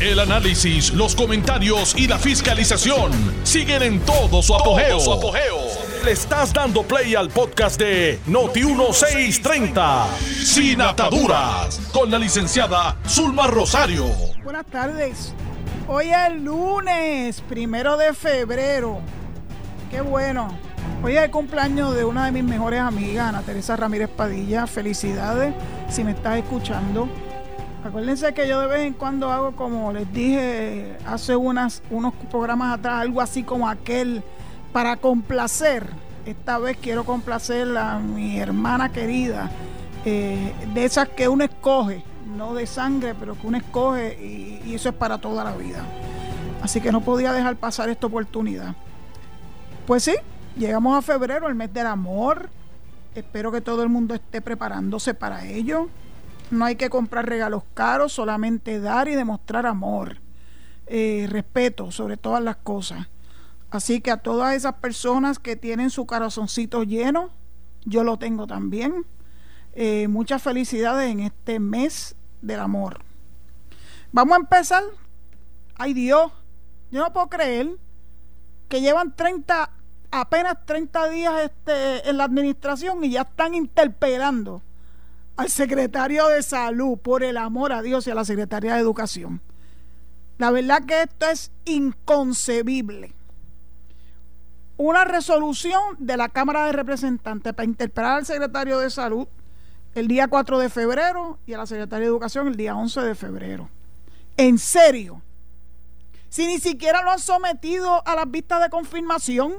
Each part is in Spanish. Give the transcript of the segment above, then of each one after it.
El análisis, los comentarios y la fiscalización siguen en todo su apogeo. Le estás dando play al podcast de Noti1630, Sin Ataduras, con la licenciada Zulma Rosario. Buenas tardes. Hoy es lunes, primero de febrero. Qué bueno. Hoy es el cumpleaños de una de mis mejores amigas, Ana Teresa Ramírez Padilla. Felicidades si me estás escuchando. Acuérdense que yo de vez en cuando hago, como les dije hace unas, unos programas atrás, algo así como aquel para complacer. Esta vez quiero complacer a mi hermana querida, eh, de esas que uno escoge, no de sangre, pero que uno escoge y, y eso es para toda la vida. Así que no podía dejar pasar esta oportunidad. Pues sí, llegamos a febrero, el mes del amor. Espero que todo el mundo esté preparándose para ello. No hay que comprar regalos caros, solamente dar y demostrar amor, eh, respeto sobre todas las cosas. Así que a todas esas personas que tienen su corazoncito lleno, yo lo tengo también. Eh, muchas felicidades en este mes del amor. Vamos a empezar. Ay Dios, yo no puedo creer que llevan 30, apenas 30 días este, en la administración y ya están interpelando al secretario de salud, por el amor a Dios y a la secretaria de educación. La verdad que esto es inconcebible. Una resolución de la Cámara de Representantes para interpelar al secretario de salud el día 4 de febrero y a la secretaria de educación el día 11 de febrero. En serio. Si ni siquiera lo han sometido a las vistas de confirmación,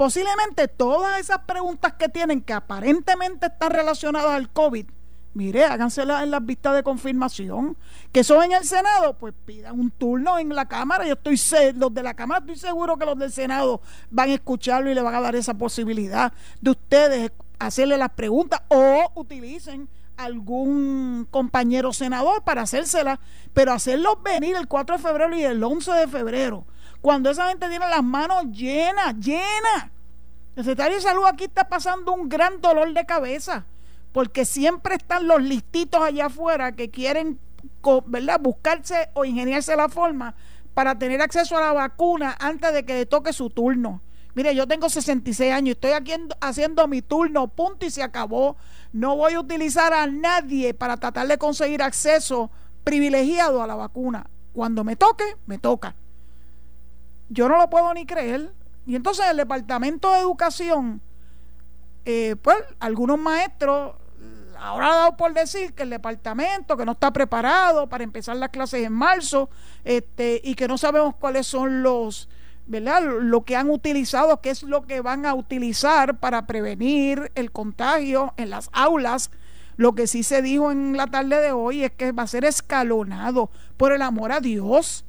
posiblemente todas esas preguntas que tienen que aparentemente están relacionadas al COVID, mire, háganselas en las vistas de confirmación. Que son en el Senado, pues pidan un turno en la Cámara. Yo estoy los de la Cámara estoy seguro que los del Senado van a escucharlo y le van a dar esa posibilidad de ustedes hacerle las preguntas o utilicen algún compañero senador para hacérselas, pero hacerlos venir el 4 de febrero y el 11 de febrero, cuando esa gente tiene las manos llenas, llenas. El secretario de Salud aquí está pasando un gran dolor de cabeza porque siempre están los listitos allá afuera que quieren ¿verdad? buscarse o ingeniarse la forma para tener acceso a la vacuna antes de que le toque su turno. Mire, yo tengo 66 años, estoy aquí haciendo mi turno, punto y se acabó. No voy a utilizar a nadie para tratar de conseguir acceso privilegiado a la vacuna. Cuando me toque, me toca. Yo no lo puedo ni creer. Y entonces el Departamento de Educación, eh, pues algunos maestros ahora ha dado por decir que el departamento que no está preparado para empezar las clases en marzo este, y que no sabemos cuáles son los, ¿verdad? Lo que han utilizado, qué es lo que van a utilizar para prevenir el contagio en las aulas. Lo que sí se dijo en la tarde de hoy es que va a ser escalonado por el amor a Dios.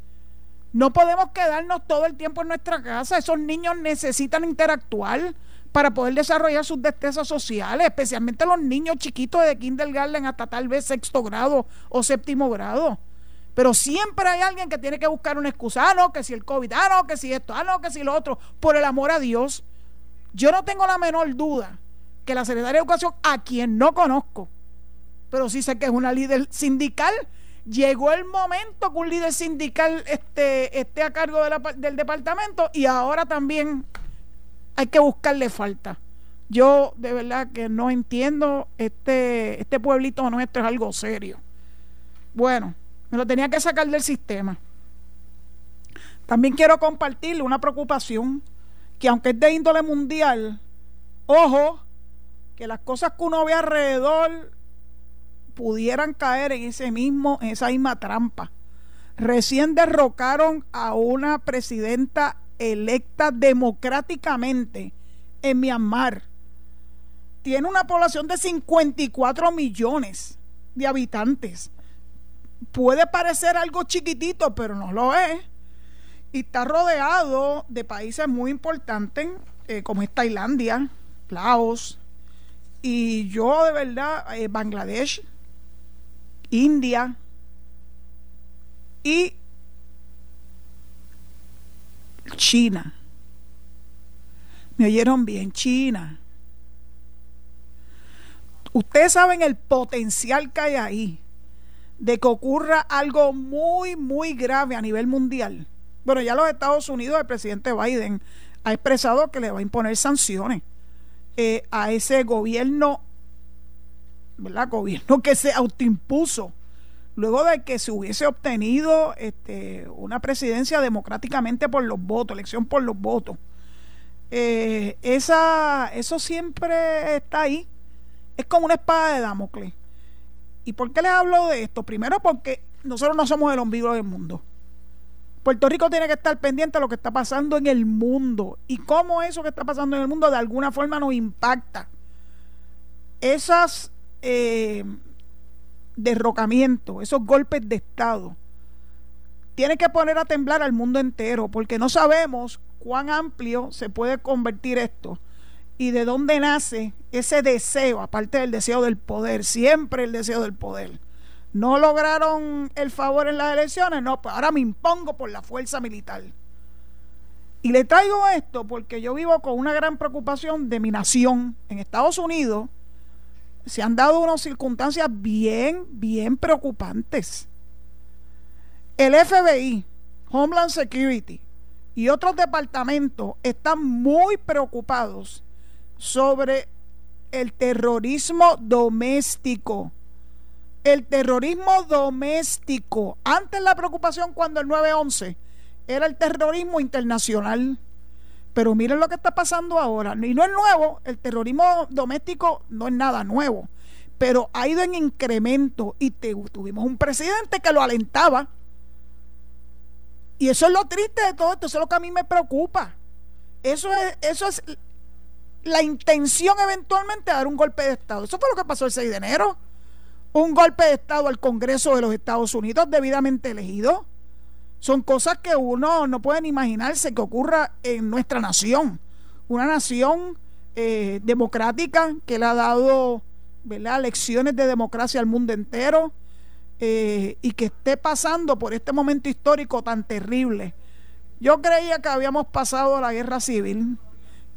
No podemos quedarnos todo el tiempo en nuestra casa. Esos niños necesitan interactuar para poder desarrollar sus destrezas sociales, especialmente los niños chiquitos de kindergarten hasta tal vez sexto grado o séptimo grado. Pero siempre hay alguien que tiene que buscar una excusa. Ah, no, que si el COVID, ah, no, que si esto, ah, no, que si lo otro. Por el amor a Dios, yo no tengo la menor duda que la secretaria de Educación, a quien no conozco, pero sí sé que es una líder sindical, llegó el momento que un líder sindical esté, esté a cargo del departamento y ahora también hay que buscarle falta. Yo de verdad que no entiendo, este, este pueblito nuestro es algo serio. Bueno, me lo tenía que sacar del sistema. También quiero compartirle una preocupación que aunque es de índole mundial, ojo, que las cosas que uno ve alrededor pudieran caer en ese mismo, en esa misma trampa. Recién derrocaron a una presidenta electa democráticamente en Myanmar. Tiene una población de 54 millones de habitantes. Puede parecer algo chiquitito, pero no lo es. Y está rodeado de países muy importantes, eh, como es Tailandia, Laos, y yo de verdad, eh, Bangladesh, India y China. ¿Me oyeron bien? China. Ustedes saben el potencial que hay ahí de que ocurra algo muy, muy grave a nivel mundial. Bueno, ya los Estados Unidos, el presidente Biden ha expresado que le va a imponer sanciones eh, a ese gobierno, ¿verdad? Gobierno que se autoimpuso luego de que se hubiese obtenido este, una presidencia democráticamente por los votos, elección por los votos. Eh, esa, eso siempre está ahí. Es como una espada de Damocles. ¿Y por qué les hablo de esto? Primero porque nosotros no somos el ombligo del mundo. Puerto Rico tiene que estar pendiente de lo que está pasando en el mundo y cómo eso que está pasando en el mundo de alguna forma nos impacta. Esas eh, derrocamientos, esos golpes de Estado, tienen que poner a temblar al mundo entero porque no sabemos cuán amplio se puede convertir esto y de dónde nace ese deseo, aparte del deseo del poder, siempre el deseo del poder. No lograron el favor en las elecciones, no, pues ahora me impongo por la fuerza militar. Y le traigo esto porque yo vivo con una gran preocupación de mi nación. En Estados Unidos se han dado unas circunstancias bien, bien preocupantes. El FBI, Homeland Security y otros departamentos están muy preocupados sobre el terrorismo doméstico. El terrorismo doméstico. Antes la preocupación cuando el 9-11 era el terrorismo internacional. Pero miren lo que está pasando ahora. Y no es nuevo, el terrorismo doméstico no es nada nuevo. Pero ha ido en incremento y tuvimos un presidente que lo alentaba. Y eso es lo triste de todo esto, eso es lo que a mí me preocupa. Eso es, eso es la intención eventualmente de dar un golpe de Estado. Eso fue lo que pasó el 6 de enero. Un golpe de Estado al Congreso de los Estados Unidos debidamente elegido. Son cosas que uno no puede ni imaginarse que ocurra en nuestra nación. Una nación eh, democrática que le ha dado lecciones de democracia al mundo entero eh, y que esté pasando por este momento histórico tan terrible. Yo creía que habíamos pasado la guerra civil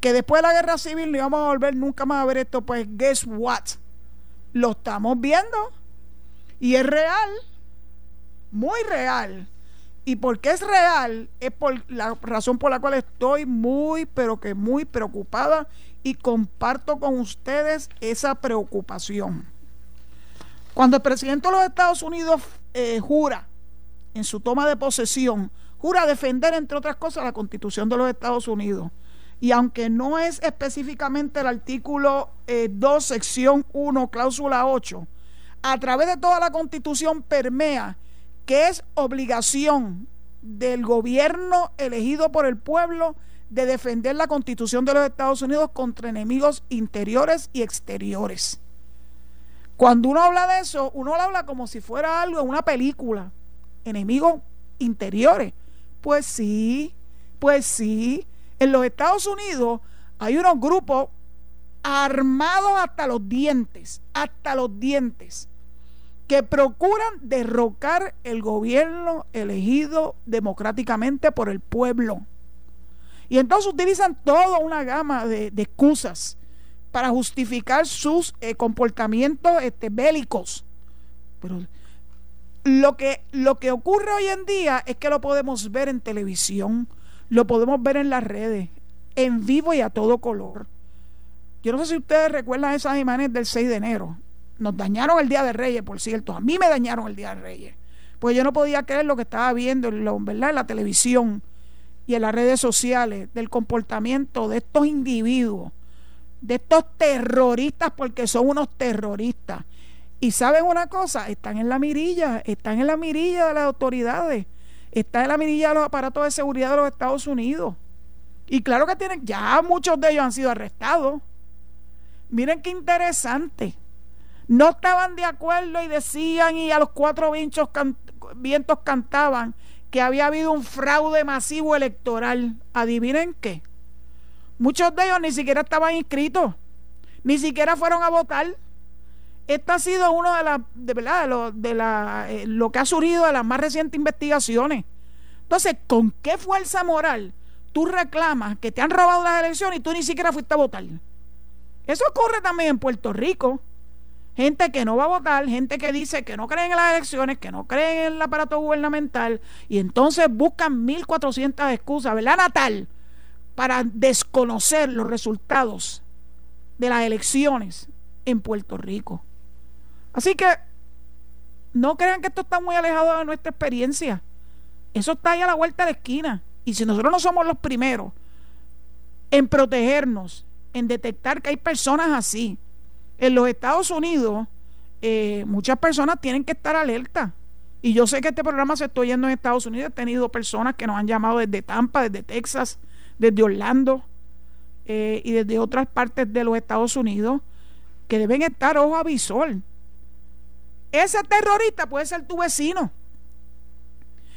que después de la guerra civil no íbamos a volver nunca más a ver esto, pues guess what? Lo estamos viendo y es real, muy real. Y porque es real, es por la razón por la cual estoy muy, pero que muy preocupada y comparto con ustedes esa preocupación. Cuando el presidente de los Estados Unidos eh, jura en su toma de posesión, jura defender, entre otras cosas, la constitución de los Estados Unidos y aunque no es específicamente el artículo 2, eh, sección 1, cláusula 8, a través de toda la constitución permea que es obligación del gobierno elegido por el pueblo de defender la constitución de los Estados Unidos contra enemigos interiores y exteriores. Cuando uno habla de eso, uno lo habla como si fuera algo en una película, enemigos interiores. Pues sí, pues sí, en los Estados Unidos hay unos grupos armados hasta los dientes, hasta los dientes, que procuran derrocar el gobierno elegido democráticamente por el pueblo. Y entonces utilizan toda una gama de, excusas para justificar sus eh, comportamientos este, bélicos. Pero lo que, lo que ocurre hoy en día es que lo podemos ver en televisión, lo podemos ver en las redes, en vivo y a todo color. Yo no sé si ustedes recuerdan esas imágenes del 6 de enero. Nos dañaron el Día de Reyes, por cierto. A mí me dañaron el Día de Reyes. Pues yo no podía creer lo que estaba viendo ¿verdad? en la televisión y en las redes sociales del comportamiento de estos individuos, de estos terroristas, porque son unos terroristas. Y saben una cosa, están en la mirilla, están en la mirilla de las autoridades está en la mirilla de los aparatos de seguridad de los Estados Unidos. Y claro que tienen, ya muchos de ellos han sido arrestados. Miren qué interesante. No estaban de acuerdo y decían y a los cuatro vientos cantaban que había habido un fraude masivo electoral. Adivinen qué. Muchos de ellos ni siquiera estaban inscritos, ni siquiera fueron a votar. Esta ha sido uno de las, de lo, la, eh, lo que ha surgido de las más recientes investigaciones. Entonces, ¿con qué fuerza moral tú reclamas que te han robado las elecciones y tú ni siquiera fuiste a votar? Eso ocurre también en Puerto Rico. Gente que no va a votar, gente que dice que no creen en las elecciones, que no creen en el aparato gubernamental, y entonces buscan 1.400 excusas, ¿verdad, Natal? Para desconocer los resultados de las elecciones en Puerto Rico. Así que no crean que esto está muy alejado de nuestra experiencia. Eso está ahí a la vuelta de la esquina. Y si nosotros no somos los primeros en protegernos, en detectar que hay personas así, en los Estados Unidos, eh, muchas personas tienen que estar alerta. Y yo sé que este programa se está oyendo en Estados Unidos. He tenido personas que nos han llamado desde Tampa, desde Texas, desde Orlando eh, y desde otras partes de los Estados Unidos que deben estar ojo a visor. Ese terrorista puede ser tu vecino.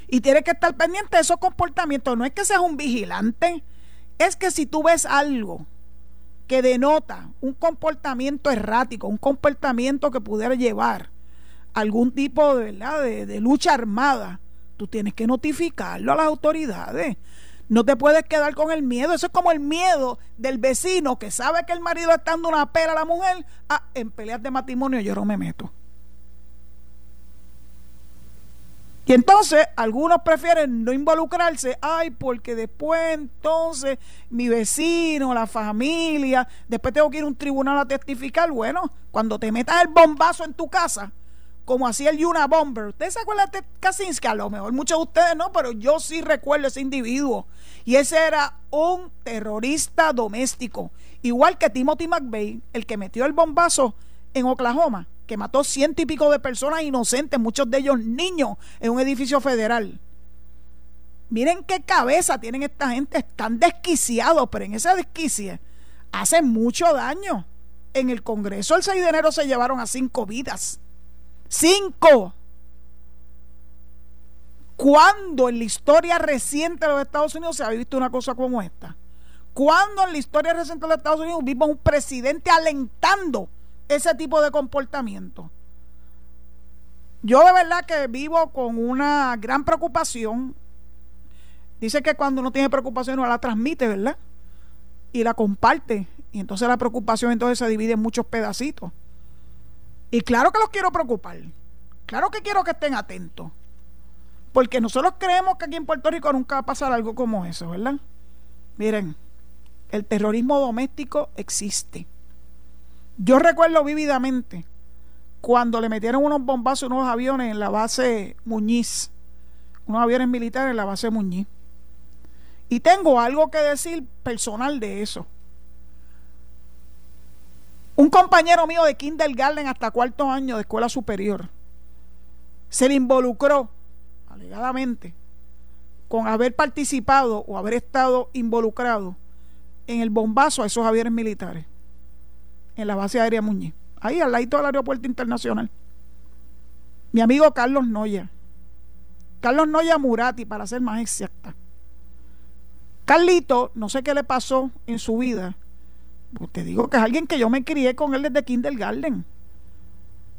Y tienes que estar pendiente de esos comportamientos. No es que seas un vigilante, es que si tú ves algo que denota un comportamiento errático, un comportamiento que pudiera llevar algún tipo de, ¿verdad? de, lucha armada, tú tienes que notificarlo a las autoridades. No te puedes quedar con el miedo. Eso es como el miedo del vecino que sabe que el marido está dando una pera a la mujer. Ah, en peleas de matrimonio yo no me meto. Y entonces algunos prefieren no involucrarse, ay, porque después entonces mi vecino, la familia, después tengo que ir a un tribunal a testificar. Bueno, cuando te metas el bombazo en tu casa, como hacía el Yuna Bomber, ¿ustedes se acuerdan de Kaczynski? A lo mejor muchos de ustedes no, pero yo sí recuerdo ese individuo. Y ese era un terrorista doméstico, igual que Timothy McVeigh, el que metió el bombazo en Oklahoma que mató ciento y pico de personas inocentes, muchos de ellos niños, en un edificio federal. Miren qué cabeza tienen esta gente, están desquiciados, pero en esa desquicia hacen mucho daño. En el Congreso el 6 de enero se llevaron a cinco vidas. ¡Cinco! ¿Cuándo en la historia reciente de los Estados Unidos se ha visto una cosa como esta? ¿Cuándo en la historia reciente de los Estados Unidos vimos un presidente alentando ese tipo de comportamiento. Yo de verdad que vivo con una gran preocupación. Dice que cuando uno tiene preocupación uno la transmite, ¿verdad? Y la comparte. Y entonces la preocupación entonces se divide en muchos pedacitos. Y claro que los quiero preocupar. Claro que quiero que estén atentos. Porque nosotros creemos que aquí en Puerto Rico nunca va a pasar algo como eso, ¿verdad? Miren, el terrorismo doméstico existe. Yo recuerdo vívidamente cuando le metieron unos bombazos unos aviones en la base Muñiz, unos aviones militares en la base Muñiz. Y tengo algo que decir personal de eso. Un compañero mío de kindergarten hasta cuarto año de escuela superior se le involucró, alegadamente, con haber participado o haber estado involucrado en el bombazo a esos aviones militares en la base aérea Muñiz, ahí al lado del aeropuerto internacional. Mi amigo Carlos Noya, Carlos Noya Murati, para ser más exacta. Carlito, no sé qué le pasó en su vida. Te digo que es alguien que yo me crié con él desde kindergarten.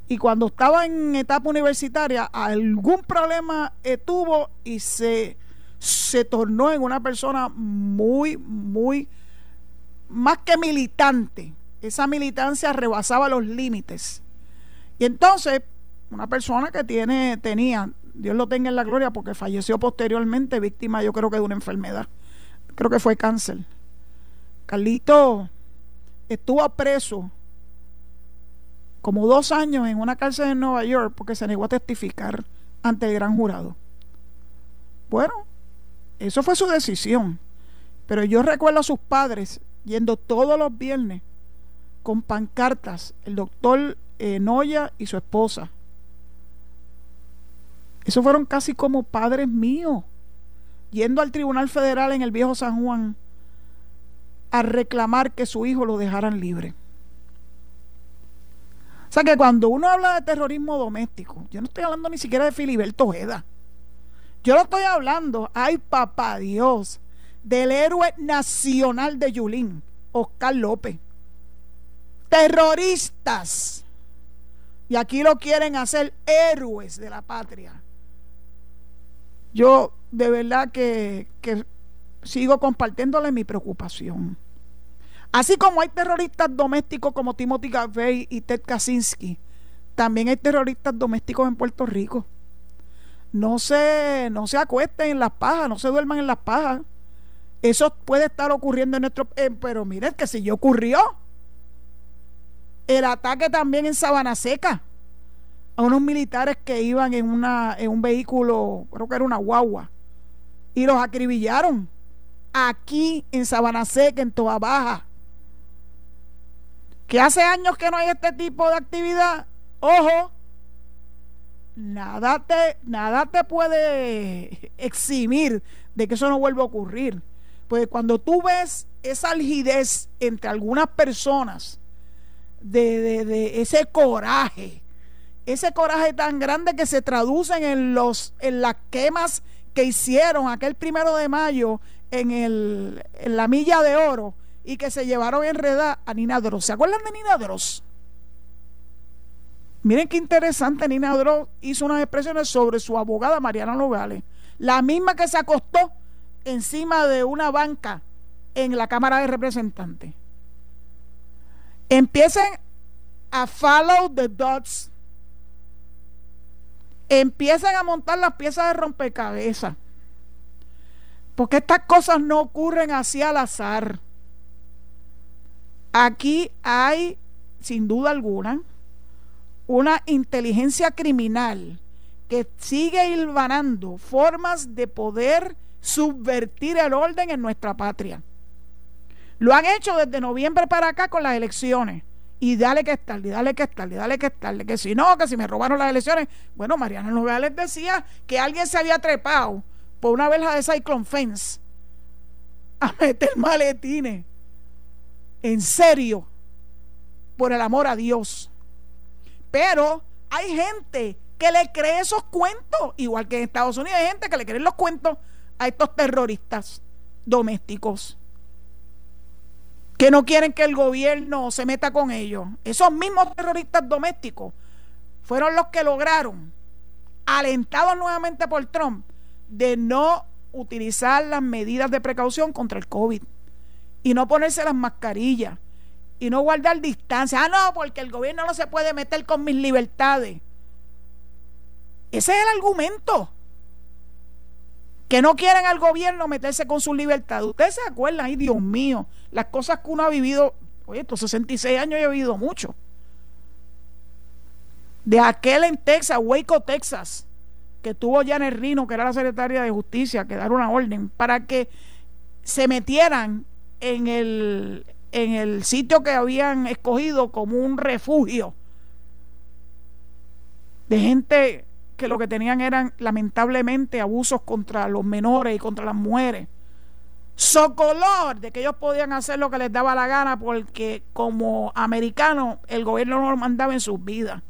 Y cuando estaba en etapa universitaria, algún problema tuvo y se, se tornó en una persona muy, muy, más que militante, esa militancia rebasaba los límites. Y entonces, una persona que tiene, tenía, Dios lo tenga en la gloria, porque falleció posteriormente, víctima yo creo que de una enfermedad. Creo que fue cáncer. Carlito estuvo preso como dos años en una cárcel en Nueva York porque se negó a testificar ante el gran jurado. Bueno, eso fue su decisión. Pero yo recuerdo a sus padres yendo todos los viernes con pancartas, el doctor eh, Noya y su esposa. Esos fueron casi como padres míos, yendo al Tribunal Federal en el viejo San Juan a reclamar que su hijo lo dejaran libre. O sea que cuando uno habla de terrorismo doméstico, yo no estoy hablando ni siquiera de Filiberto Ojeda. Yo no estoy hablando, ay papá Dios, del héroe nacional de Yulín, Oscar López terroristas. Y aquí lo quieren hacer héroes de la patria. Yo de verdad que, sigo compartiéndole mi preocupación. Así como hay terroristas domésticos como Timothy Garvey y Ted Kaczynski, también hay terroristas domésticos en Puerto Rico. No se, no se acuesten en las pajas, no se duerman en las pajas. Eso puede estar ocurriendo en nuestro... Eh, pero miren que si ya ocurrió. El ataque también en Sabana Seca a unos militares que iban en, una, en un vehículo, creo que era una guagua, y los acribillaron aquí en Sabana Seca, en Toa Baja. Que hace años que no hay este tipo de actividad. Ojo, nada te, nada te puede eximir de que eso no vuelva a ocurrir. Pues cuando tú ves esa algidez entre algunas personas, de, de, ese coraje, ese coraje tan grande que se traducen en los en las quemas que hicieron aquel primero de mayo en, el, en la milla de oro y que se llevaron enredada a Nina Dross. ¿Se acuerdan de Nina Dross? Miren qué interesante, Nina Dross hizo unas expresiones sobre su abogada Mariana Nogales, la misma que se acostó encima de una banca en la Cámara de Representantes. Empiecen a follow the dots. Empiecen a montar las piezas de rompecabezas. Porque estas cosas no ocurren así al azar. Aquí hay, sin duda alguna, una inteligencia criminal que sigue hilvanando formas de poder subvertir el orden en nuestra patria. Lo han hecho desde noviembre para acá con las elecciones. Y dale que estar, y dale que estar, y dale que estar, que si no, que si me robaron las elecciones. Bueno, Mariana Nogales decía que alguien se había trepado por una verja de Cyclone Fence a meter maletines. En serio, por el amor a Dios. Pero hay gente que le cree esos cuentos, igual que en Estados Unidos hay gente que le cree los cuentos a estos terroristas domésticos que no quieren que el gobierno se meta con ellos. Esos mismos terroristas domésticos fueron los que lograron, alentados nuevamente por Trump, de no utilizar las medidas de precaución contra el COVID y no ponerse las mascarillas y no guardar distancia. Ah, no, porque el gobierno no se puede meter con mis libertades. Ese es el argumento que no quieren al gobierno meterse con su libertad. Ustedes se acuerdan, ay Dios mío, las cosas que uno ha vivido, oye, estos 66 años yo he vivido mucho. De aquel en Texas, Waco, Texas, que tuvo Janet Rino, que era la secretaria de Justicia, que dar una orden para que se metieran en el, en el sitio que habían escogido como un refugio de gente que lo que tenían eran lamentablemente abusos contra los menores y contra las mujeres. Socolor de que ellos podían hacer lo que les daba la gana porque como americanos el gobierno no lo mandaba en sus vidas.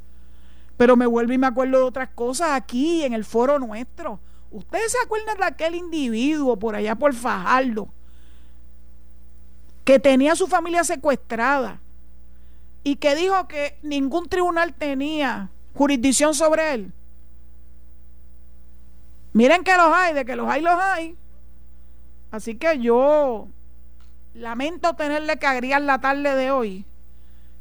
Pero me vuelvo y me acuerdo de otras cosas aquí en el foro nuestro. ¿Ustedes se acuerdan de aquel individuo por allá por Fajardo que tenía su familia secuestrada y que dijo que ningún tribunal tenía jurisdicción sobre él? Miren que los hay, de que los hay, los hay. Así que yo lamento tenerle que agregar la tarde de hoy,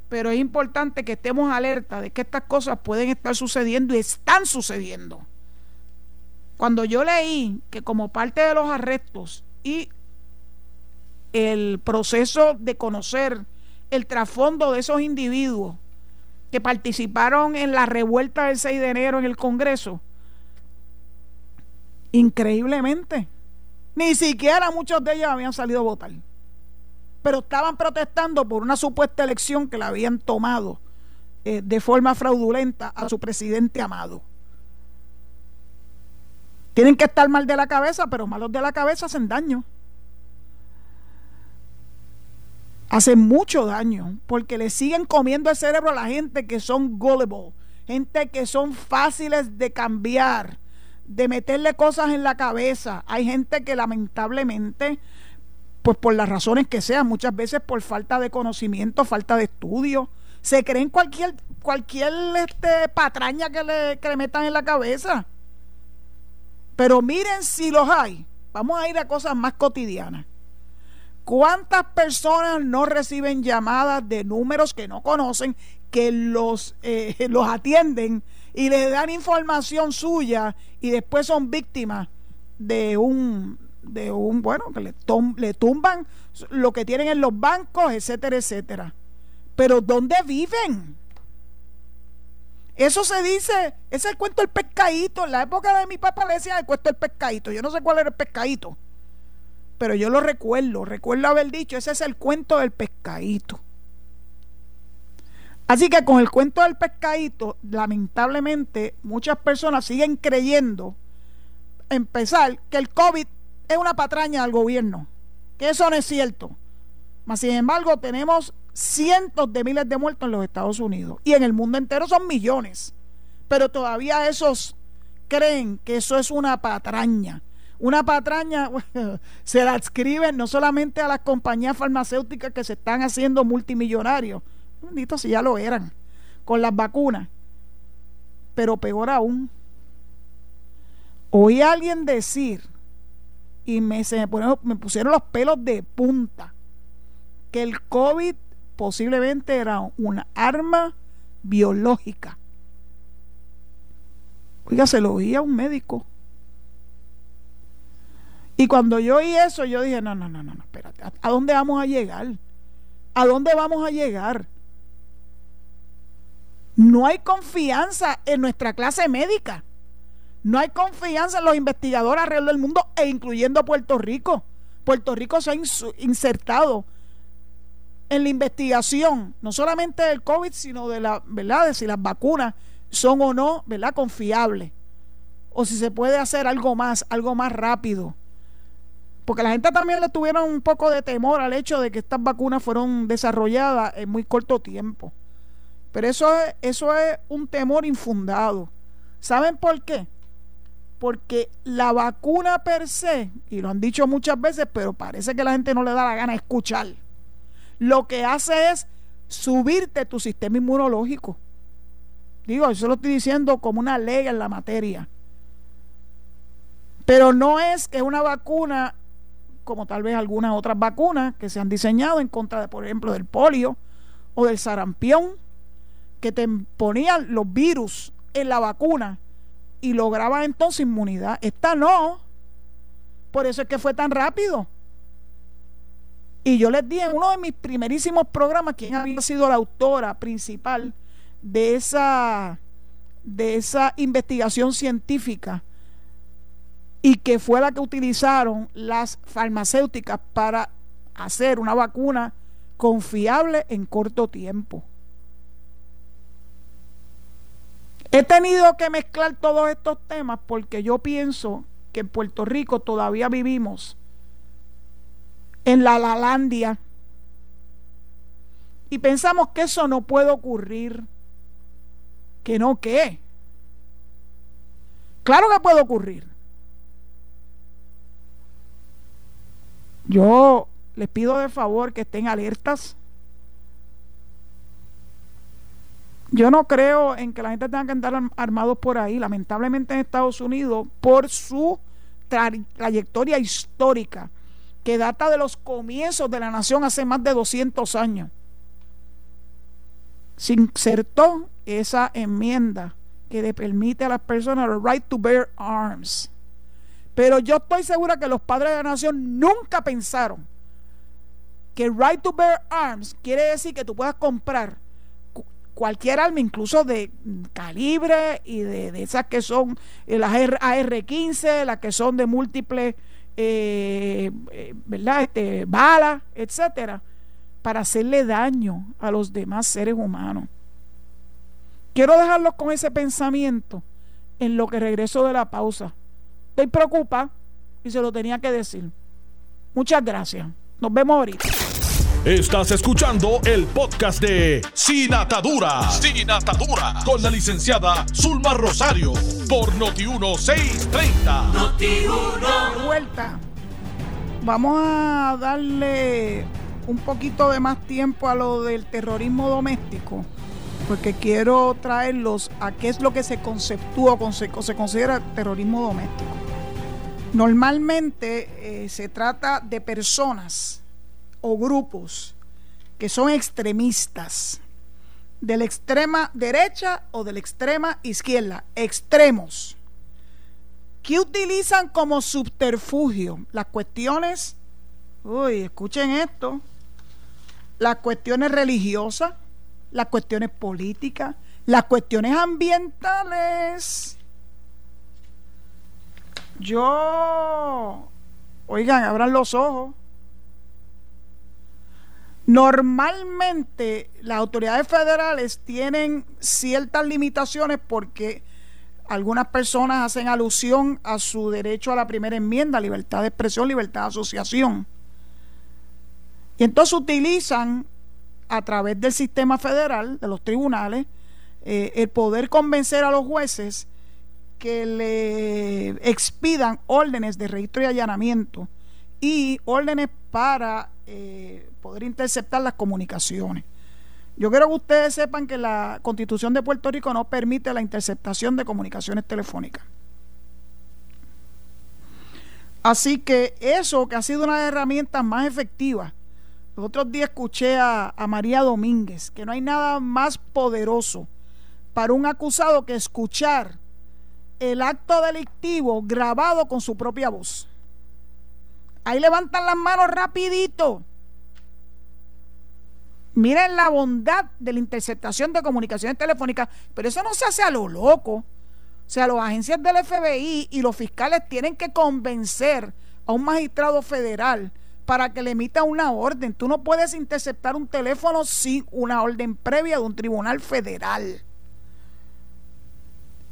pero es importante que estemos alerta de que estas cosas pueden estar sucediendo y están sucediendo. Cuando yo leí que como parte de los arrestos y el proceso de conocer el trasfondo de esos individuos que participaron en la revuelta del 6 de enero en el Congreso, Increíblemente. Ni siquiera muchos de ellos habían salido a votar. Pero estaban protestando por una supuesta elección que la habían tomado eh, de forma fraudulenta a su presidente amado. Tienen que estar mal de la cabeza, pero malos de la cabeza hacen daño. Hacen mucho daño porque le siguen comiendo el cerebro a la gente que son gullible, gente que son fáciles de cambiar de meterle cosas en la cabeza. Hay gente que lamentablemente, pues por las razones que sean, muchas veces por falta de conocimiento, falta de estudio, se creen cualquier, cualquier este, patraña que le, que le metan en la cabeza. Pero miren si los hay. Vamos a ir a cosas más cotidianas. ¿Cuántas personas no reciben llamadas de números que no conocen, que los, eh, los atienden y les dan información suya y después son víctimas de un, de un bueno, que le, le tumban lo que tienen en los bancos, etcétera, etcétera. Pero ¿dónde viven? Eso se dice, ese es el cuento del pescadito. En la época de mi papá le decían el cuento del pescadito. Yo no sé cuál era el pescadito, pero yo lo recuerdo. Recuerdo haber dicho, ese es el cuento del pescadito. Así que con el cuento del pescadito, lamentablemente, muchas personas siguen creyendo, empezar, que el COVID es una patraña del gobierno. Que eso no es cierto. Mas, sin embargo, tenemos cientos de miles de muertos en los Estados Unidos y en el mundo entero son millones. Pero todavía esos creen que eso es una patraña. Una patraña se la adscriben no solamente a las compañías farmacéuticas que se están haciendo multimillonarios, bendito si ya lo eran, con las vacunas, pero peor aún, oí a alguien decir, y me, se me, pusieron los pelos de punta, que el COVID posiblemente era una arma biológica. Oiga, se lo oí a un médico. Y cuando yo oí eso, yo dije, no, no, no, no, espérate, ¿a, dónde vamos a llegar? ¿A dónde vamos a llegar? No hay confianza en nuestra clase médica. No hay confianza en los investigadores alrededor del mundo e incluyendo Puerto Rico. Puerto Rico se ha insertado en la investigación, no solamente del COVID, sino de la, ¿verdad? De si las vacunas son o no, ¿verdad? Confiables. O si se puede hacer algo más, algo más rápido. Porque la gente también le tuvieron un poco de temor al hecho de que estas vacunas fueron desarrolladas en muy corto tiempo. Pero eso es, eso es un temor infundado. ¿Saben por qué? Porque la vacuna per se, y lo han dicho muchas veces, pero parece que la gente no le da la gana escuchar lo que hace es subirte tu sistema inmunológico. Digo, eso lo estoy diciendo como una ley en la materia. Pero no es que una vacuna, como tal vez algunas otras vacunas que se han diseñado en contra, de, por ejemplo, del polio o del sarampión, que te ponían los virus en la vacuna y lograban entonces inmunidad. Esta no. Por eso es que fue tan rápido. Y yo les dije en uno de mis primerísimos programas quién había sido la autora principal de esa, de esa investigación científica y que fue la que utilizaron las farmacéuticas para hacer una vacuna confiable en corto tiempo. He tenido que mezclar todos estos temas porque yo pienso que en Puerto Rico todavía vivimos en la Lalandia. Y pensamos que eso no puede ocurrir. Que no, ¿qué? Claro que puede ocurrir. Yo les pido de favor que estén alertas. Yo no creo en que la gente tenga que andar armados por ahí. Lamentablemente en Estados Unidos, por su trayectoria histórica, que data de los comienzos de la nación hace más de 200 años, se insertó esa enmienda que le permite a las personas el right to bear arms. Pero yo estoy segura que los padres de la nación nunca pensaron que el right to bear arms quiere decir que tú puedas comprar cualquier arma, incluso de calibre y de, esas que son eh, las AR-15, las que son de múltiples eh, eh, ¿verdad? Este, balas, etcétera, para hacerle daño a los demás seres humanos. Quiero dejarlos con ese pensamiento en lo que regreso de la pausa. Estoy preocupada y se lo tenía que decir. Muchas gracias. Nos vemos ahorita. Estás escuchando el podcast de Sin Atadura. Sin Atadura. Con la licenciada Zulma Rosario. Por Noti1630. Noti1. Vuelta. Vamos a darle un poquito de más tiempo a lo del terrorismo doméstico. Porque quiero traerlos a qué es lo que se conceptúa o se, considera terrorismo doméstico. Normalmente eh, se trata de personas o grupos que son extremistas de la extrema derecha o de la extrema izquierda, extremos, que utilizan como subterfugio las cuestiones, uy, escuchen esto, las cuestiones religiosas, las cuestiones políticas, las cuestiones ambientales. Yo, oigan, abran los ojos. Normalmente las autoridades federales tienen ciertas limitaciones porque algunas personas hacen alusión a su derecho a la primera enmienda, libertad de expresión, libertad de asociación. Y entonces utilizan a través del sistema federal, de los tribunales, eh, el poder convencer a los jueces que le expidan órdenes de registro y allanamiento y órdenes para eh, poder interceptar las comunicaciones. Yo quiero que ustedes sepan que la constitución de Puerto Rico no permite la interceptación de comunicaciones telefónicas. Así que eso que ha sido una de las herramientas más efectivas. Los otros días escuché a, a María Domínguez, que no hay nada más poderoso para un acusado que escuchar el acto delictivo grabado con su propia voz. Ahí levantan las manos rapidito. Miren la bondad de la interceptación de comunicaciones telefónicas, pero eso no se hace a lo loco. O sea, las agencias del FBI y los fiscales tienen que convencer a un magistrado federal para que le emita una orden. Tú no puedes interceptar un teléfono sin una orden previa de un tribunal federal.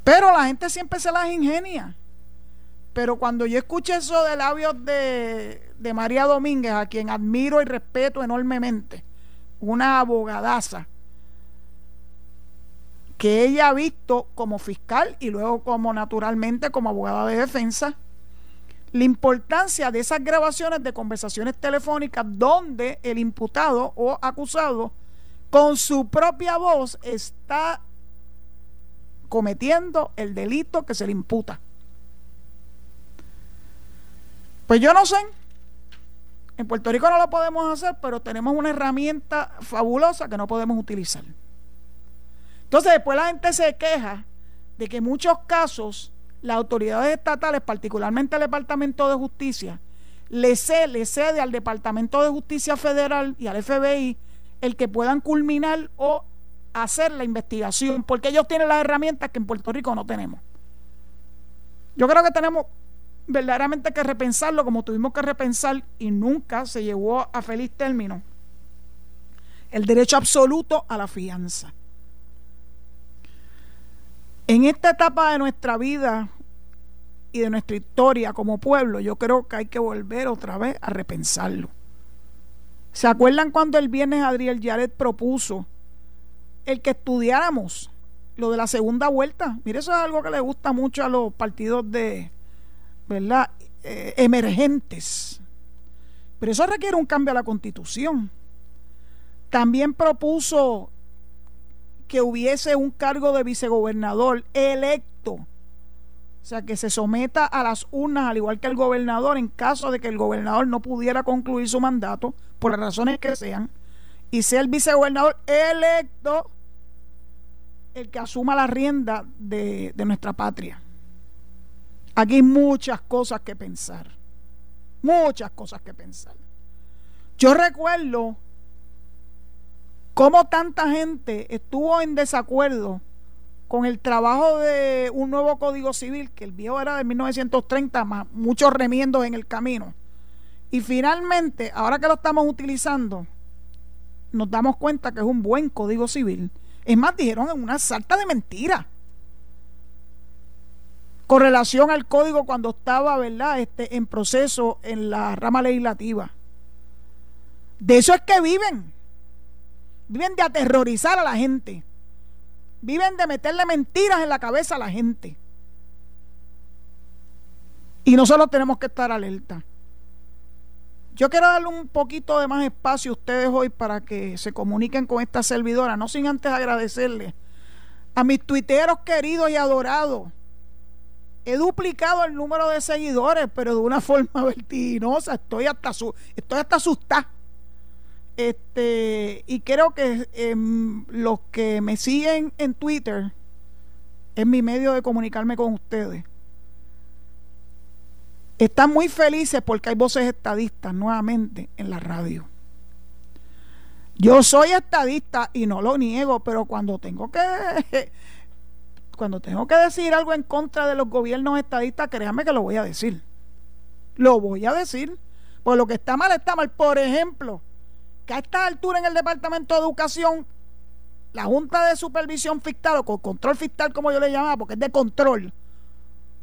Pero la gente siempre se las ingenia. Pero cuando yo escuché eso de labios de, de María Domínguez, a quien admiro y respeto enormemente, una abogadaza, que ella ha visto como fiscal y luego como naturalmente como abogada de defensa, la importancia de esas grabaciones de conversaciones telefónicas donde el imputado o acusado con su propia voz está cometiendo el delito que se le imputa. Pues yo no sé. En Puerto Rico no lo podemos hacer, pero tenemos una herramienta fabulosa que no podemos utilizar. Entonces después la gente se queja de que en muchos casos las autoridades estatales, particularmente el Departamento de Justicia, le cede, le cede al Departamento de Justicia Federal y al FBI el que puedan culminar o hacer la investigación, porque ellos tienen las herramientas que en Puerto Rico no tenemos. Yo creo que tenemos verdaderamente que repensarlo como tuvimos que repensar y nunca se llevó a feliz término el derecho absoluto a la fianza. En esta etapa de nuestra vida y de nuestra historia como pueblo, yo creo que hay que volver otra vez a repensarlo. ¿Se acuerdan cuando el viernes Adriel Yaret propuso el que estudiáramos lo de la segunda vuelta. Mire, eso es algo que le gusta mucho a los partidos de, ¿verdad? Eh, emergentes. Pero eso requiere un cambio a la constitución. También propuso que hubiese un cargo de vicegobernador electo. O sea, que se someta a las urnas, al igual que el gobernador, en caso de que el gobernador no pudiera concluir su mandato, por las razones que sean, y sea el vicegobernador electo el que asuma la rienda de, nuestra patria. Aquí hay muchas cosas que pensar. Muchas cosas que pensar. Yo recuerdo cómo tanta gente estuvo en desacuerdo con el trabajo de un nuevo código civil, que el viejo era de 1930, más muchos remiendos en el camino. Y finalmente, ahora que lo estamos utilizando, nos damos cuenta que es un buen código civil es más, dijeron en una salta de mentira. Con relación al código cuando estaba, ¿verdad?, este, en proceso en la rama legislativa. De eso es que viven. Viven de aterrorizar a la gente. Viven de meterle mentiras en la cabeza a la gente. Y nosotros tenemos que estar alerta. Yo quiero darle un poquito de más espacio a ustedes hoy para que se comuniquen con esta servidora, no sin antes agradecerle a mis tuiteros queridos y adorados. He duplicado el número de seguidores, pero de una forma vertiginosa. Estoy hasta, su, estoy hasta asustada. Este, y creo que em, los que me siguen en Twitter es mi medio de comunicarme con ustedes. Están muy felices porque hay voces estadistas nuevamente en la radio. Yo soy estadista y no lo niego, pero cuando tengo que cuando tengo que decir algo en contra de los gobiernos estadistas, créanme que lo voy a decir. Lo voy a decir. Pues lo que está mal está mal. Por ejemplo, que a esta altura en el Departamento de Educación, la Junta de Supervisión Fiscal, o control fiscal como yo le llamaba, porque es de control,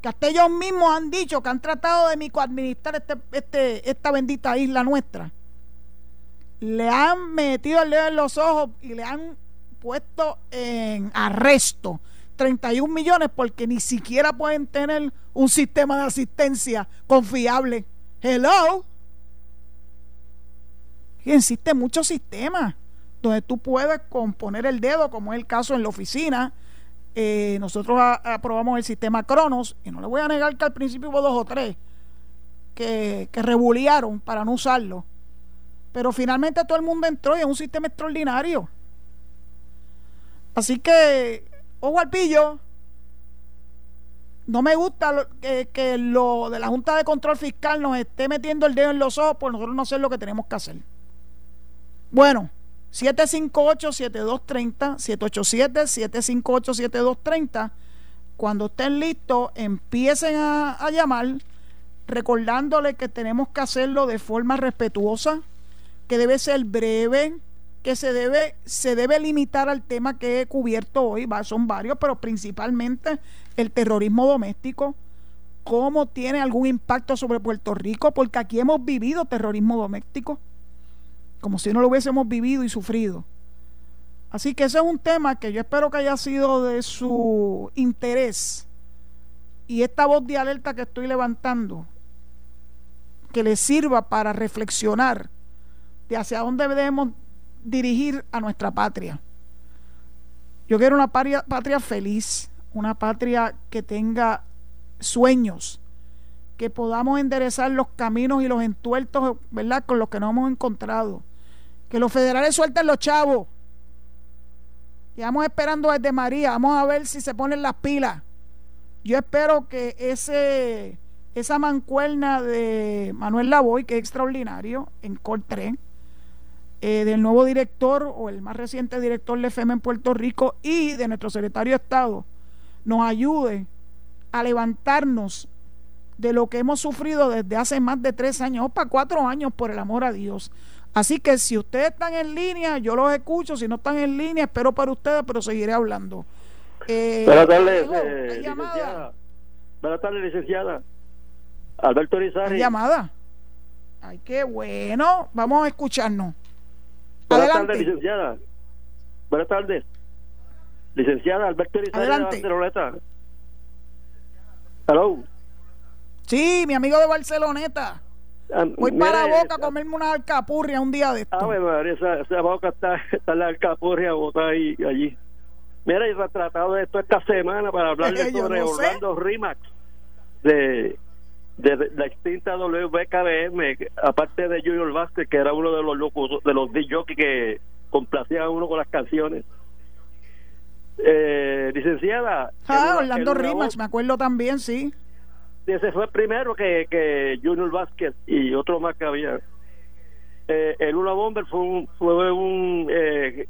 que hasta ellos mismos han dicho que han tratado de microadministrar este, este, esta bendita isla nuestra, le han metido el dedo en los ojos y le han puesto en arresto 31 millones porque ni siquiera pueden tener un sistema de asistencia confiable. Hello. Y existen muchos sistemas donde tú puedes componer el dedo, como es el caso en la oficina. Eh, nosotros aprobamos el sistema Cronos y no le voy a negar que al principio hubo dos o tres que, que rebuliaron para no usarlo. Pero finalmente todo el mundo entró y es un sistema extraordinario. Así que, ojo al pillo. No me gusta que, lo de la Junta de Control Fiscal nos esté metiendo el dedo en los ojos por nosotros no hacer lo que tenemos que hacer. Bueno, 758-7230, 787-758-7230. Cuando estén listos, empiecen a, a llamar recordándole que tenemos que hacerlo de forma respetuosa, que debe ser breve, que se debe, se debe limitar al tema que he cubierto hoy, son varios, pero principalmente el terrorismo doméstico, cómo tiene algún impacto sobre Puerto Rico, porque aquí hemos vivido terrorismo doméstico, como si no lo hubiésemos vivido y sufrido. Así que ese es un tema que yo espero que haya sido de su interés. Y esta voz de alerta que estoy levantando, que le sirva para reflexionar de hacia dónde debemos dirigir a nuestra patria. Yo quiero una patria, feliz, una patria que tenga sueños, que podamos enderezar los caminos y los entuertos, ¿verdad?, con los que nos hemos encontrado. Que los federales suelten los chavos. vamos esperando desde María, vamos a ver si se ponen las pilas. Yo espero que ese esa mancuerna de Manuel Lavoy, que es extraordinario, en Col eh, del nuevo director o el más reciente director de FEMA en Puerto Rico y de nuestro secretario de Estado nos ayude a levantarnos de lo que hemos sufrido desde hace más de tres años, o para cuatro años, por el amor a Dios. Así que si ustedes están en línea, yo los escucho, si no están en línea, espero para ustedes, pero seguiré hablando. Eh, Buenas tardes, eh, licenciada. Buenas tardes, licenciada. Alberto Rizarri. llamada? Ay, qué bueno. Vamos a escucharnos. Buenas tardes, licenciada. Buenas tardes. Licenciada Alberto Rizal de Barceloneta. Hello. Sí, mi amigo de Barceloneta. Ah, Voy para boca a comerme una alcapurria un día de esto. Ah, María, esa, esa, boca está, está la alcapurria botada ahí, allí. Mira, he tratado de esto esta semana para hablarle sobre Orlando Rimax de de la extinta WBKBM, aparte de Junior Vázquez, que era uno de los locos, de los DJs que complacían a uno con las canciones. Eh, licenciada. Ah, Orlando Rimax, me acuerdo también, sí. Ese fue el primero que, que Junior Vázquez y otro más que había. Eh, el Una Bomber fue un, fue un eh,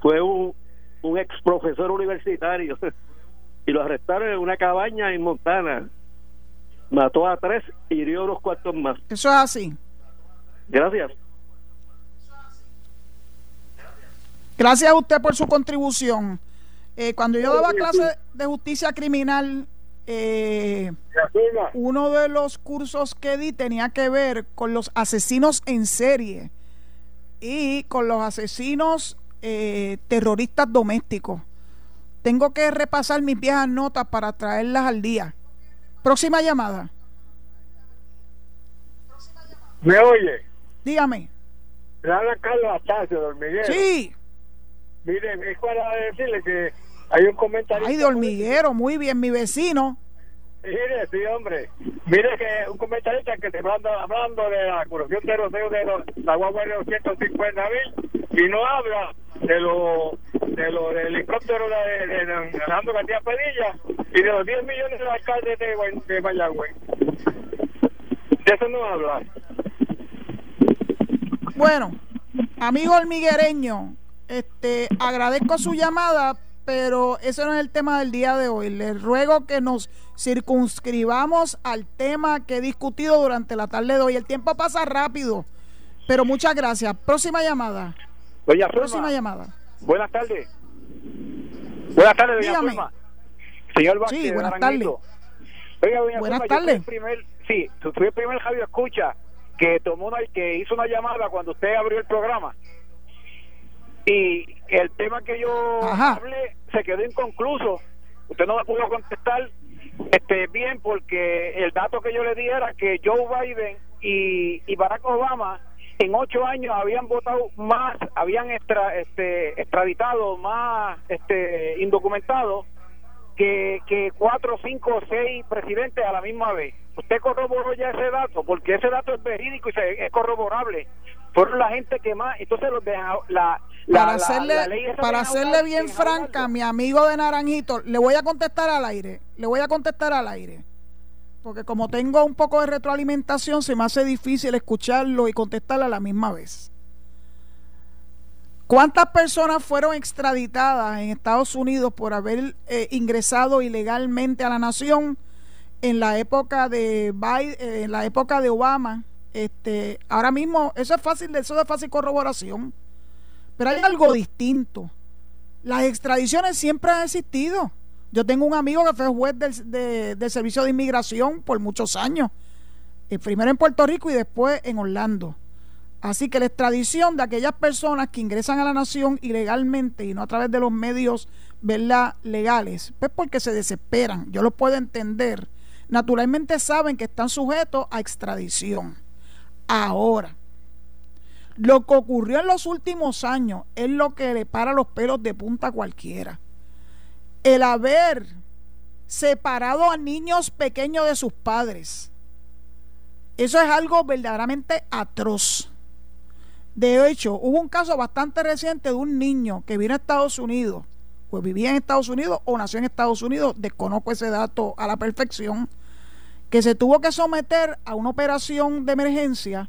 fue un, un ex profesor universitario y lo arrestaron en una cabaña en Montana mató a tres y hirió unos cuantos más. Eso es así. Gracias. Gracias a usted por su contribución. Eh, cuando yo daba clase de justicia criminal, eh, uno de los cursos que di tenía que ver con los asesinos en serie y con los asesinos eh, terroristas domésticos. Tengo que repasar mis viejas notas para traerlas al día. Próxima llamada. ¿Me oye? Dígame. Habla Carlos Astacio, de Hormiguero. Sí. Miren, es para decirle que hay un comentario. Ay, de Hormiguero, muy bien, mi vecino. Mire, sí, hombre. Mire que un comentarista que te hablando, hablando de la corrupción de los de los, la guagua de los 150 mil y no habla de lo de lo del helicóptero de, de, de García Pedilla y de los 10 millones del alcalde de, de Mayagüez. De eso no habla. Bueno, amigo hormiguereño, este, agradezco su llamada, pero ese no es el tema del día de hoy. Le ruego que nos circunscribamos al tema que he discutido durante la tarde de hoy. El tiempo pasa rápido, pero muchas gracias. Próxima llamada. Doña Próxima llamada. buenas tardes. Buenas tardes, doña Dígame. Zulma. Señor Vázquez, Sí, buenas Naranjito. Oiga, doña Buenas Zulma, yo fui tardes. el primer, sí, fui el primer Javier Escucha que tomó una, que hizo una llamada cuando usted abrió el programa. Y el tema que yo Ajá. hablé se quedó inconcluso. Usted no me pudo contestar este bien porque el dato que yo le di era que Joe Biden y, y Barack Obama en ocho años habían votado más, habían extra, este, extraditado más este, indocumentados que, que cuatro, cinco o seis presidentes a la misma vez. Usted corroboró ya ese dato, porque ese dato es verídico y se- es corroborable. Fueron la gente que más, entonces los deja, la, la, Para hacerle, la para hacerle bien franca, mi amigo de Naranjito, le voy a contestar al aire. Le voy a contestar al aire. Porque como tengo un poco de retroalimentación, se me hace difícil escucharlo y contestarle a la misma vez. ¿Cuántas personas fueron extraditadas en Estados Unidos por haber eh, ingresado ilegalmente a la nación en la época de Biden, eh, en la época de Obama? Este, ahora mismo eso es fácil, eso es fácil corroboración. Pero hay algo distinto. Las extradiciones siempre han existido. Yo tengo un amigo que fue juez del, de- Servicio de Inmigración por muchos años. Eh, primero en Puerto Rico y después en Orlando. Así que la extradición de aquellas personas que ingresan a la nación ilegalmente y no a través de los medios ¿verdad? legales, pues porque se desesperan. Yo lo puedo entender. Naturalmente saben que están sujetos a extradición. Ahora, lo que ocurrió en los últimos años es lo que le para los pelos de punta a cualquiera. El haber separado a niños pequeños de sus padres. Eso es algo verdaderamente atroz. De hecho, hubo un caso bastante reciente de un niño que vino a Estados Unidos, pues vivía en Estados Unidos o nació en Estados Unidos, desconozco ese dato a la perfección, que se tuvo que someter a una operación de emergencia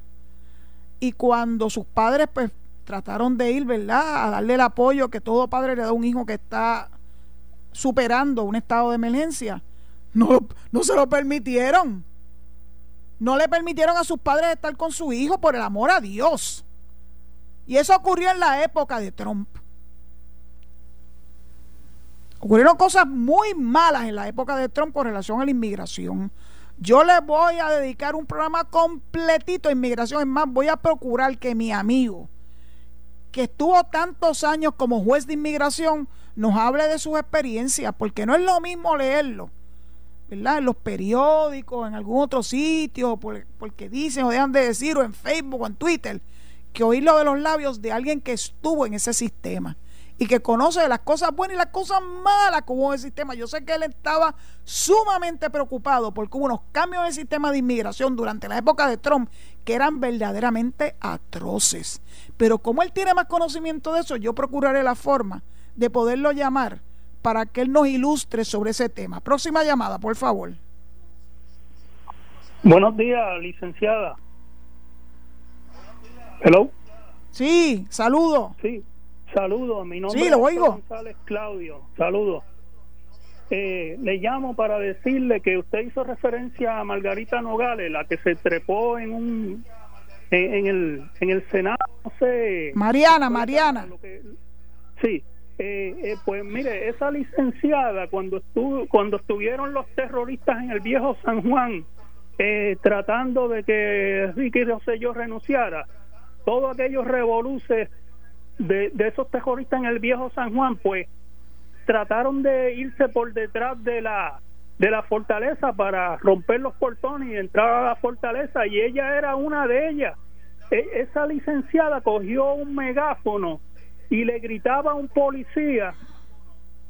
y cuando sus padres pues trataron de ir, ¿verdad?, a darle el apoyo que todo padre le da a un hijo que está superando un estado de emergencia, no, no se lo permitieron. No le permitieron a sus padres estar con su hijo por el amor a Dios. Y eso ocurrió en la época de Trump. Ocurrieron cosas muy malas en la época de Trump con relación a la inmigración. Yo le voy a dedicar un programa completito a inmigración. Es más, voy a procurar que mi amigo, que estuvo tantos años como juez de inmigración, nos hable de sus experiencias, porque no es lo mismo leerlo, ¿verdad? En los periódicos, en algún otro sitio, por- porque dicen o dejan de decir, o en Facebook o en Twitter, que oírlo de los labios de alguien que estuvo en ese sistema y que conoce las cosas buenas y las cosas malas que hubo en el sistema. Yo sé que él estaba sumamente preocupado porque hubo unos cambios en el sistema de inmigración durante la época de Trump que eran verdaderamente atroces. Pero como él tiene más conocimiento de eso, yo procuraré la forma de poderlo llamar para que él nos ilustre sobre ese tema. Próxima llamada, por favor. Buenos días, licenciada. Hello. Sí, saludo. Sí, saludos. Mi nombre Sí, lo oigo. González Claudio. Saludos. Eh, le llamo para decirle que usted hizo referencia a Margarita Nogales, la que se trepó en un en, en el en el Senado, no sé. Mariana, Mariana. Que- sí, eh, eh, pues mire, esa licenciada cuando estuvo, cuando estuvieron los terroristas en el viejo San Juan eh, tratando de que Ricky Rosselló renunciara, todos aquellos revoluces de, de esos terroristas en el viejo San Juan, pues trataron de irse por detrás de la de la fortaleza para romper los portones y entrar a la fortaleza y ella era una de ellas. E- esa licenciada cogió un megáfono y le gritaba a un policía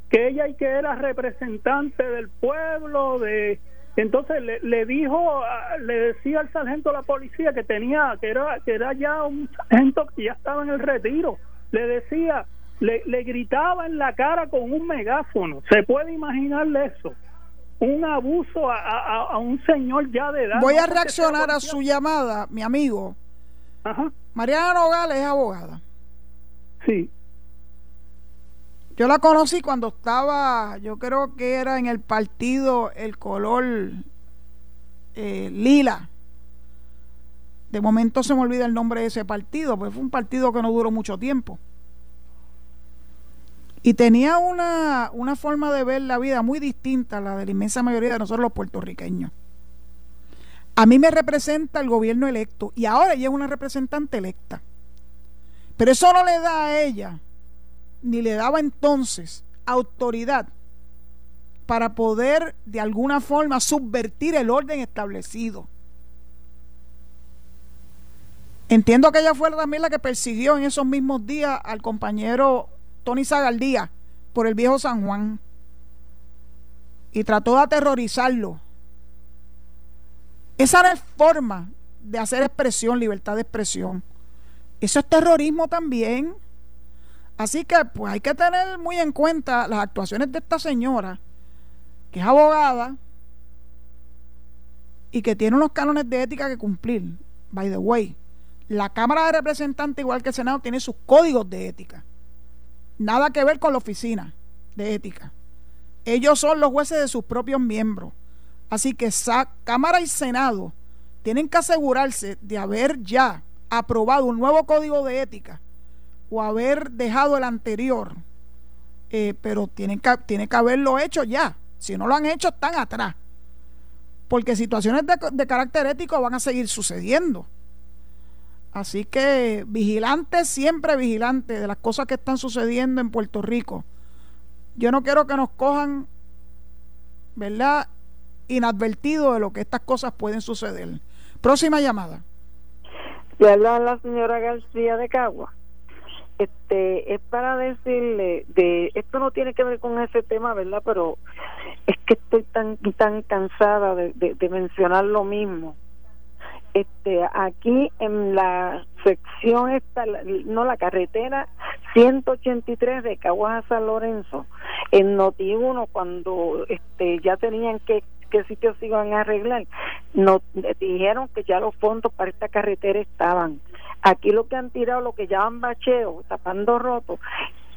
que ella y que era representante del pueblo de Entonces le, le dijo, le decía al sargento de la policía que tenía, que era, que era ya un sargento que ya estaba en el retiro, le decía, le, le gritaba en la cara con un megáfono. ¿Se puede imaginarle eso? Un abuso a, a, un señor ya de edad. Voy a reaccionar a su llamada, mi amigo. Ajá. Mariana Nogales es abogada. Sí. Yo la conocí cuando estaba, yo creo que era en el partido el color eh, lila. De momento se me olvida el nombre de ese partido, pues fue un partido que no duró mucho tiempo. Y tenía una, una forma de ver la vida muy distinta a la de la inmensa mayoría de nosotros los puertorriqueños. A mí me representa el gobierno electo y ahora ella es una representante electa. Pero eso no le da a ella ni le daba entonces autoridad para poder de alguna forma subvertir el orden establecido. Entiendo que ella fue también la que persiguió en esos mismos días al compañero Tony Zagaldía por el viejo San Juan y trató de aterrorizarlo. Esa era forma de hacer expresión, libertad de expresión. Eso es terrorismo también. Así que pues hay que tener muy en cuenta las actuaciones de esta señora, que es abogada y que tiene unos cánones de ética que cumplir. By the way, la Cámara de Representantes, igual que el Senado, tiene sus códigos de ética. Nada que ver con la oficina de ética. Ellos son los jueces de sus propios miembros. Así que Cámara y Senado tienen que asegurarse de haber ya aprobado un nuevo código de ética o haber dejado el anterior, eh, pero tienen que, tiene que haberlo hecho ya. Si no lo han hecho, están atrás. Porque situaciones de, de carácter ético van a seguir sucediendo. Así que vigilantes, siempre vigilantes de las cosas que están sucediendo en Puerto Rico. Yo no quiero que nos cojan, ¿verdad? Inadvertidos de lo que estas cosas pueden suceder. Próxima llamada. Le habla la señora García de Cagua este es para decirle de esto no tiene que ver con ese tema verdad pero es que estoy tan tan cansada de, de, mencionar lo mismo este aquí en la sección esta no la carretera 183 de Caguas a San Lorenzo en Noti 1 cuando este ya tenían que qué sitios iban a arreglar nos dijeron que ya los fondos para esta carretera estaban Aquí lo que han tirado, lo que llaman bacheo, tapando roto.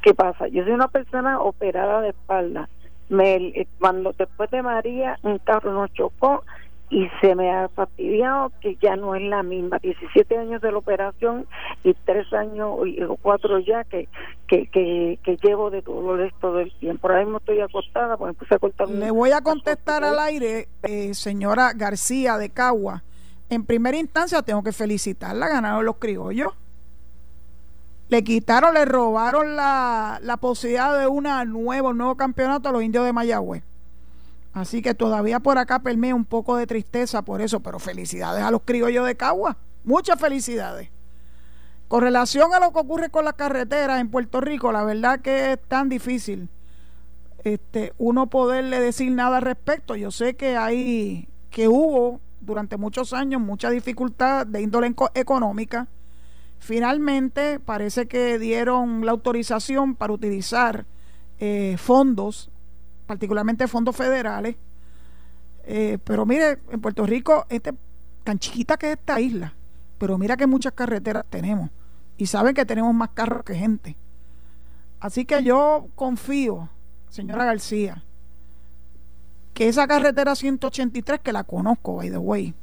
¿Qué pasa? Yo soy una persona operada de espalda. Me, eh, cuando después de María, un carro nos chocó y se me ha fastidiado que ya no es la misma. 17 años de la operación y 3 años o 4 ya que, que, que, llevo de todo esto del tiempo. Ahora mismo estoy acostada, pues puse a cortar. Le voy a contestar al aire, eh, señora García de Cagua en primera instancia tengo que felicitarla, ganaron los criollos. Le quitaron, le robaron la, la posibilidad de una nuevo, un nuevo campeonato a los indios de Mayagüez. Así que todavía por acá permea un poco de tristeza por eso, pero felicidades a los criollos de Cagua. Muchas felicidades. Con relación a lo que ocurre con las carreteras en Puerto Rico, la verdad que es tan difícil este, uno poderle decir nada al respecto. Yo sé que hay, que hubo durante muchos años mucha dificultad de índole económica. Finalmente parece que dieron la autorización para utilizar eh, fondos, particularmente fondos federales. Eh, pero mire, en Puerto Rico, este, tan chiquita que es esta isla, pero mira que muchas carreteras tenemos y saben que tenemos más carros que gente. Así que yo confío, señora García, que esa carretera 183, que la conozco, by the way,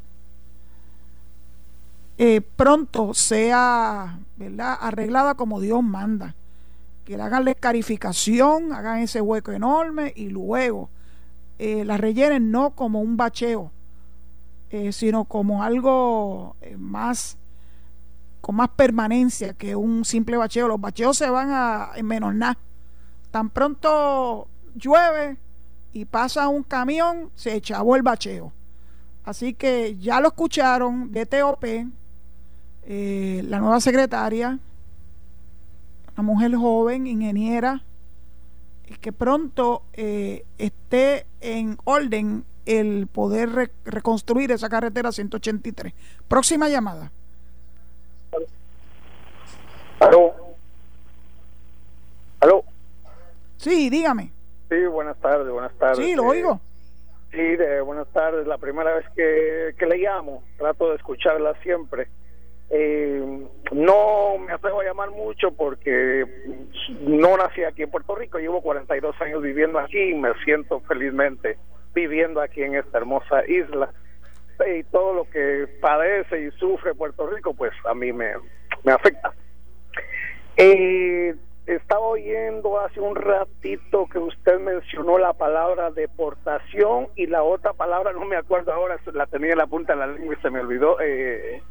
eh, pronto sea ¿verdad? arreglada como Dios manda. Que le hagan la escarificación, hagan ese hueco enorme y luego eh, la rellenen no como un bacheo, eh, sino como algo más con más permanencia que un simple bacheo. Los bacheos se van a en menos nada. Tan pronto llueve, y pasa un camión, se echabó el bacheo. Así que ya lo escucharon de TOP, eh, la nueva secretaria, una mujer joven, ingeniera, que pronto eh, esté en orden el poder reconstruir esa carretera 183. Próxima llamada. ¿Aló? ¿Aló? Sí, dígame. Sí, buenas tardes, buenas tardes. Sí, lo oigo. Sí, de buenas tardes. La primera vez que, que le llamo, trato de escucharla siempre. Eh, no me atrevo a llamar mucho porque no nací aquí en Puerto Rico, llevo 42 años viviendo aquí y me siento felizmente viviendo aquí en esta hermosa isla. Y todo lo que padece y sufre Puerto Rico, pues a mí me, me afecta. Eh, estaba oyendo hace un ratito que usted mencionó la palabra deportación y la otra palabra, no me acuerdo ahora, la tenía en la punta de la lengua y se me olvidó, eh,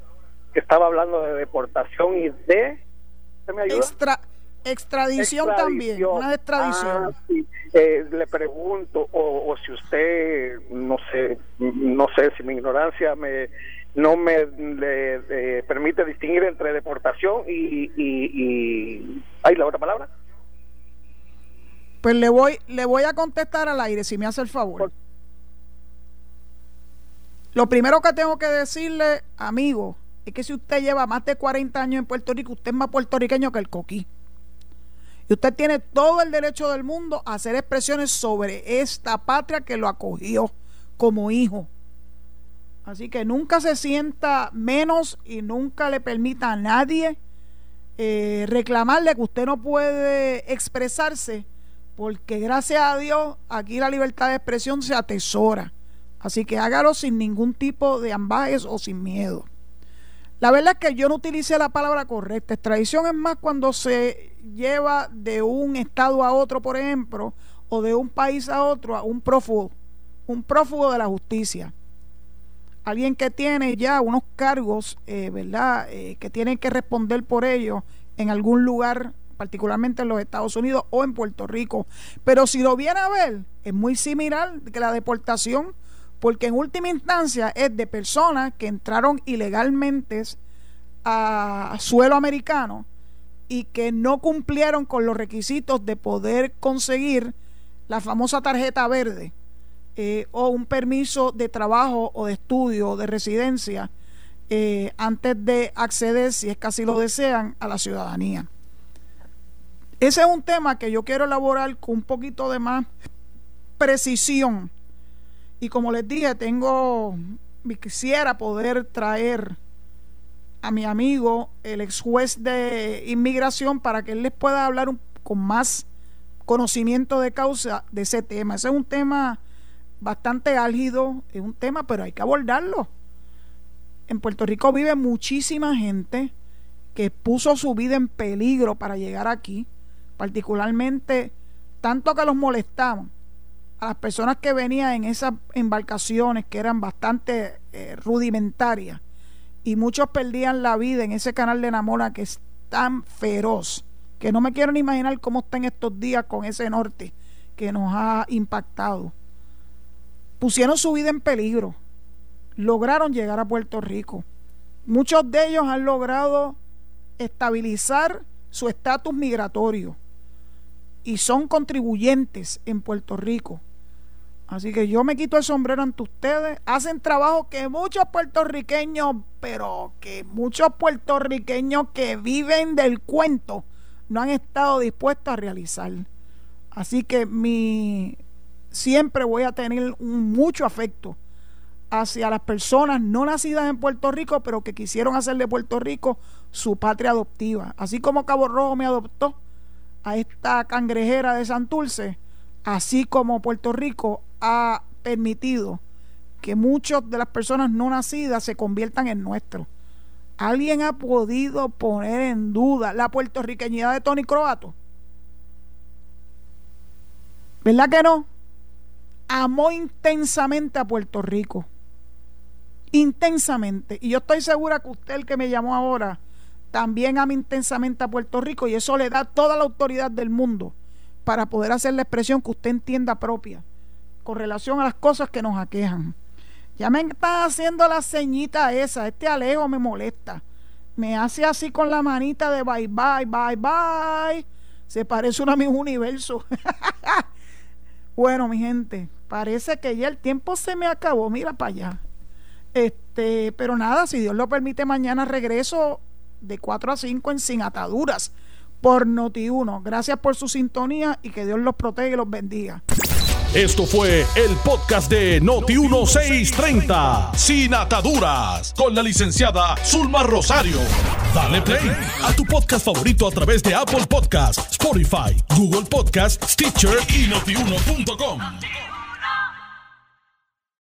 estaba hablando de deportación y de... ¿se me Extra, extradición, también, una extradición. Ah, eh, le pregunto, o, o si usted, no sé, no sé si mi ignorancia me no me le, permite distinguir entre deportación y, y, ¿hay la otra palabra? Pues le voy, le voy a contestar al aire, si me hace el favor. Lo primero que tengo que decirle, amigo, es que si usted lleva más de 40 años en Puerto Rico, usted es más puertorriqueño que el coquí. Y usted tiene todo el derecho del mundo a hacer expresiones sobre esta patria que lo acogió como hijo. Así que nunca se sienta menos y nunca le permita a nadie eh, reclamarle que usted no puede expresarse, porque gracias a Dios aquí la libertad de expresión se atesora. Así que hágalo sin ningún tipo de ambajes o sin miedo. La verdad es que yo no utilicé la palabra correcta. Extradición es más cuando se lleva de un estado a otro, por ejemplo, o de un país a otro a un prófugo, un prófugo de la justicia alguien que tiene ya unos cargos, eh, ¿verdad?, eh, que tienen que responder por ellos en algún lugar, particularmente en los Estados Unidos o en Puerto Rico. Pero si lo viene a ver, es muy similar que la deportación, porque en última instancia es de personas que entraron ilegalmente a suelo americano y que no cumplieron con los requisitos de poder conseguir la famosa tarjeta verde eh, o un permiso de trabajo o de estudio o de residencia eh, antes de acceder, si es que así lo desean, a la ciudadanía. Ese es un tema que yo quiero elaborar con un poquito de más precisión. Y como les dije, tengo, quisiera poder traer a mi amigo, el ex juez de inmigración, para que él les pueda hablar con más conocimiento de causa de ese tema. Ese es un tema bastante álgido, es un tema, pero hay que abordarlo. En Puerto Rico vive muchísima gente que puso su vida en peligro para llegar aquí, particularmente tanto que los molestaban a las personas que venían en esas embarcaciones que eran bastante eh, rudimentarias y muchos perdían la vida en ese canal de Namora que es tan feroz que no me quiero ni imaginar cómo está en estos días con ese norte que nos ha impactado pusieron su vida en peligro, lograron llegar a Puerto Rico. Muchos de ellos han logrado estabilizar su estatus migratorio y son contribuyentes en Puerto Rico. Así que yo me quito el sombrero ante ustedes. Hacen trabajo que muchos puertorriqueños, pero que muchos puertorriqueños que viven del cuento no han estado dispuestos a realizar. Así que mi siempre voy a tener mucho afecto hacia las personas no nacidas en Puerto Rico, pero que quisieron hacer de Puerto Rico su patria adoptiva. Así como Cabo Rojo me adoptó a esta cangrejera de Santurce, así como Puerto Rico ha permitido que muchas de las personas no nacidas se conviertan en nuestros. ¿Alguien ha podido poner en duda la puertorriqueñidad de Tony Croato? ¿Verdad que no? amó intensamente a Puerto Rico. Intensamente. Y yo estoy segura que usted, el que me llamó ahora, también ama intensamente a Puerto Rico y eso le da toda la autoridad del mundo para poder hacer la expresión que usted entienda propia con relación a las cosas que nos aquejan. Ya me está haciendo la ceñita esa, este alejo me molesta. Me hace así con la manita de bye bye, bye bye. Se parece a mi universo. bueno, mi gente, parece que ya el tiempo se me acabó, mira para allá. Este, pero nada, si Dios lo permite, mañana regreso de 4 a 5 en Sin Ataduras por Noti1. Gracias por su sintonía y que Dios los proteja y los bendiga. Esto fue el podcast de Noti1630, Sin Ataduras, con la licenciada Zulma Rosario. Dale play a tu podcast favorito a través de Apple Podcasts, Spotify, Google Podcasts, Stitcher y notiuno.com.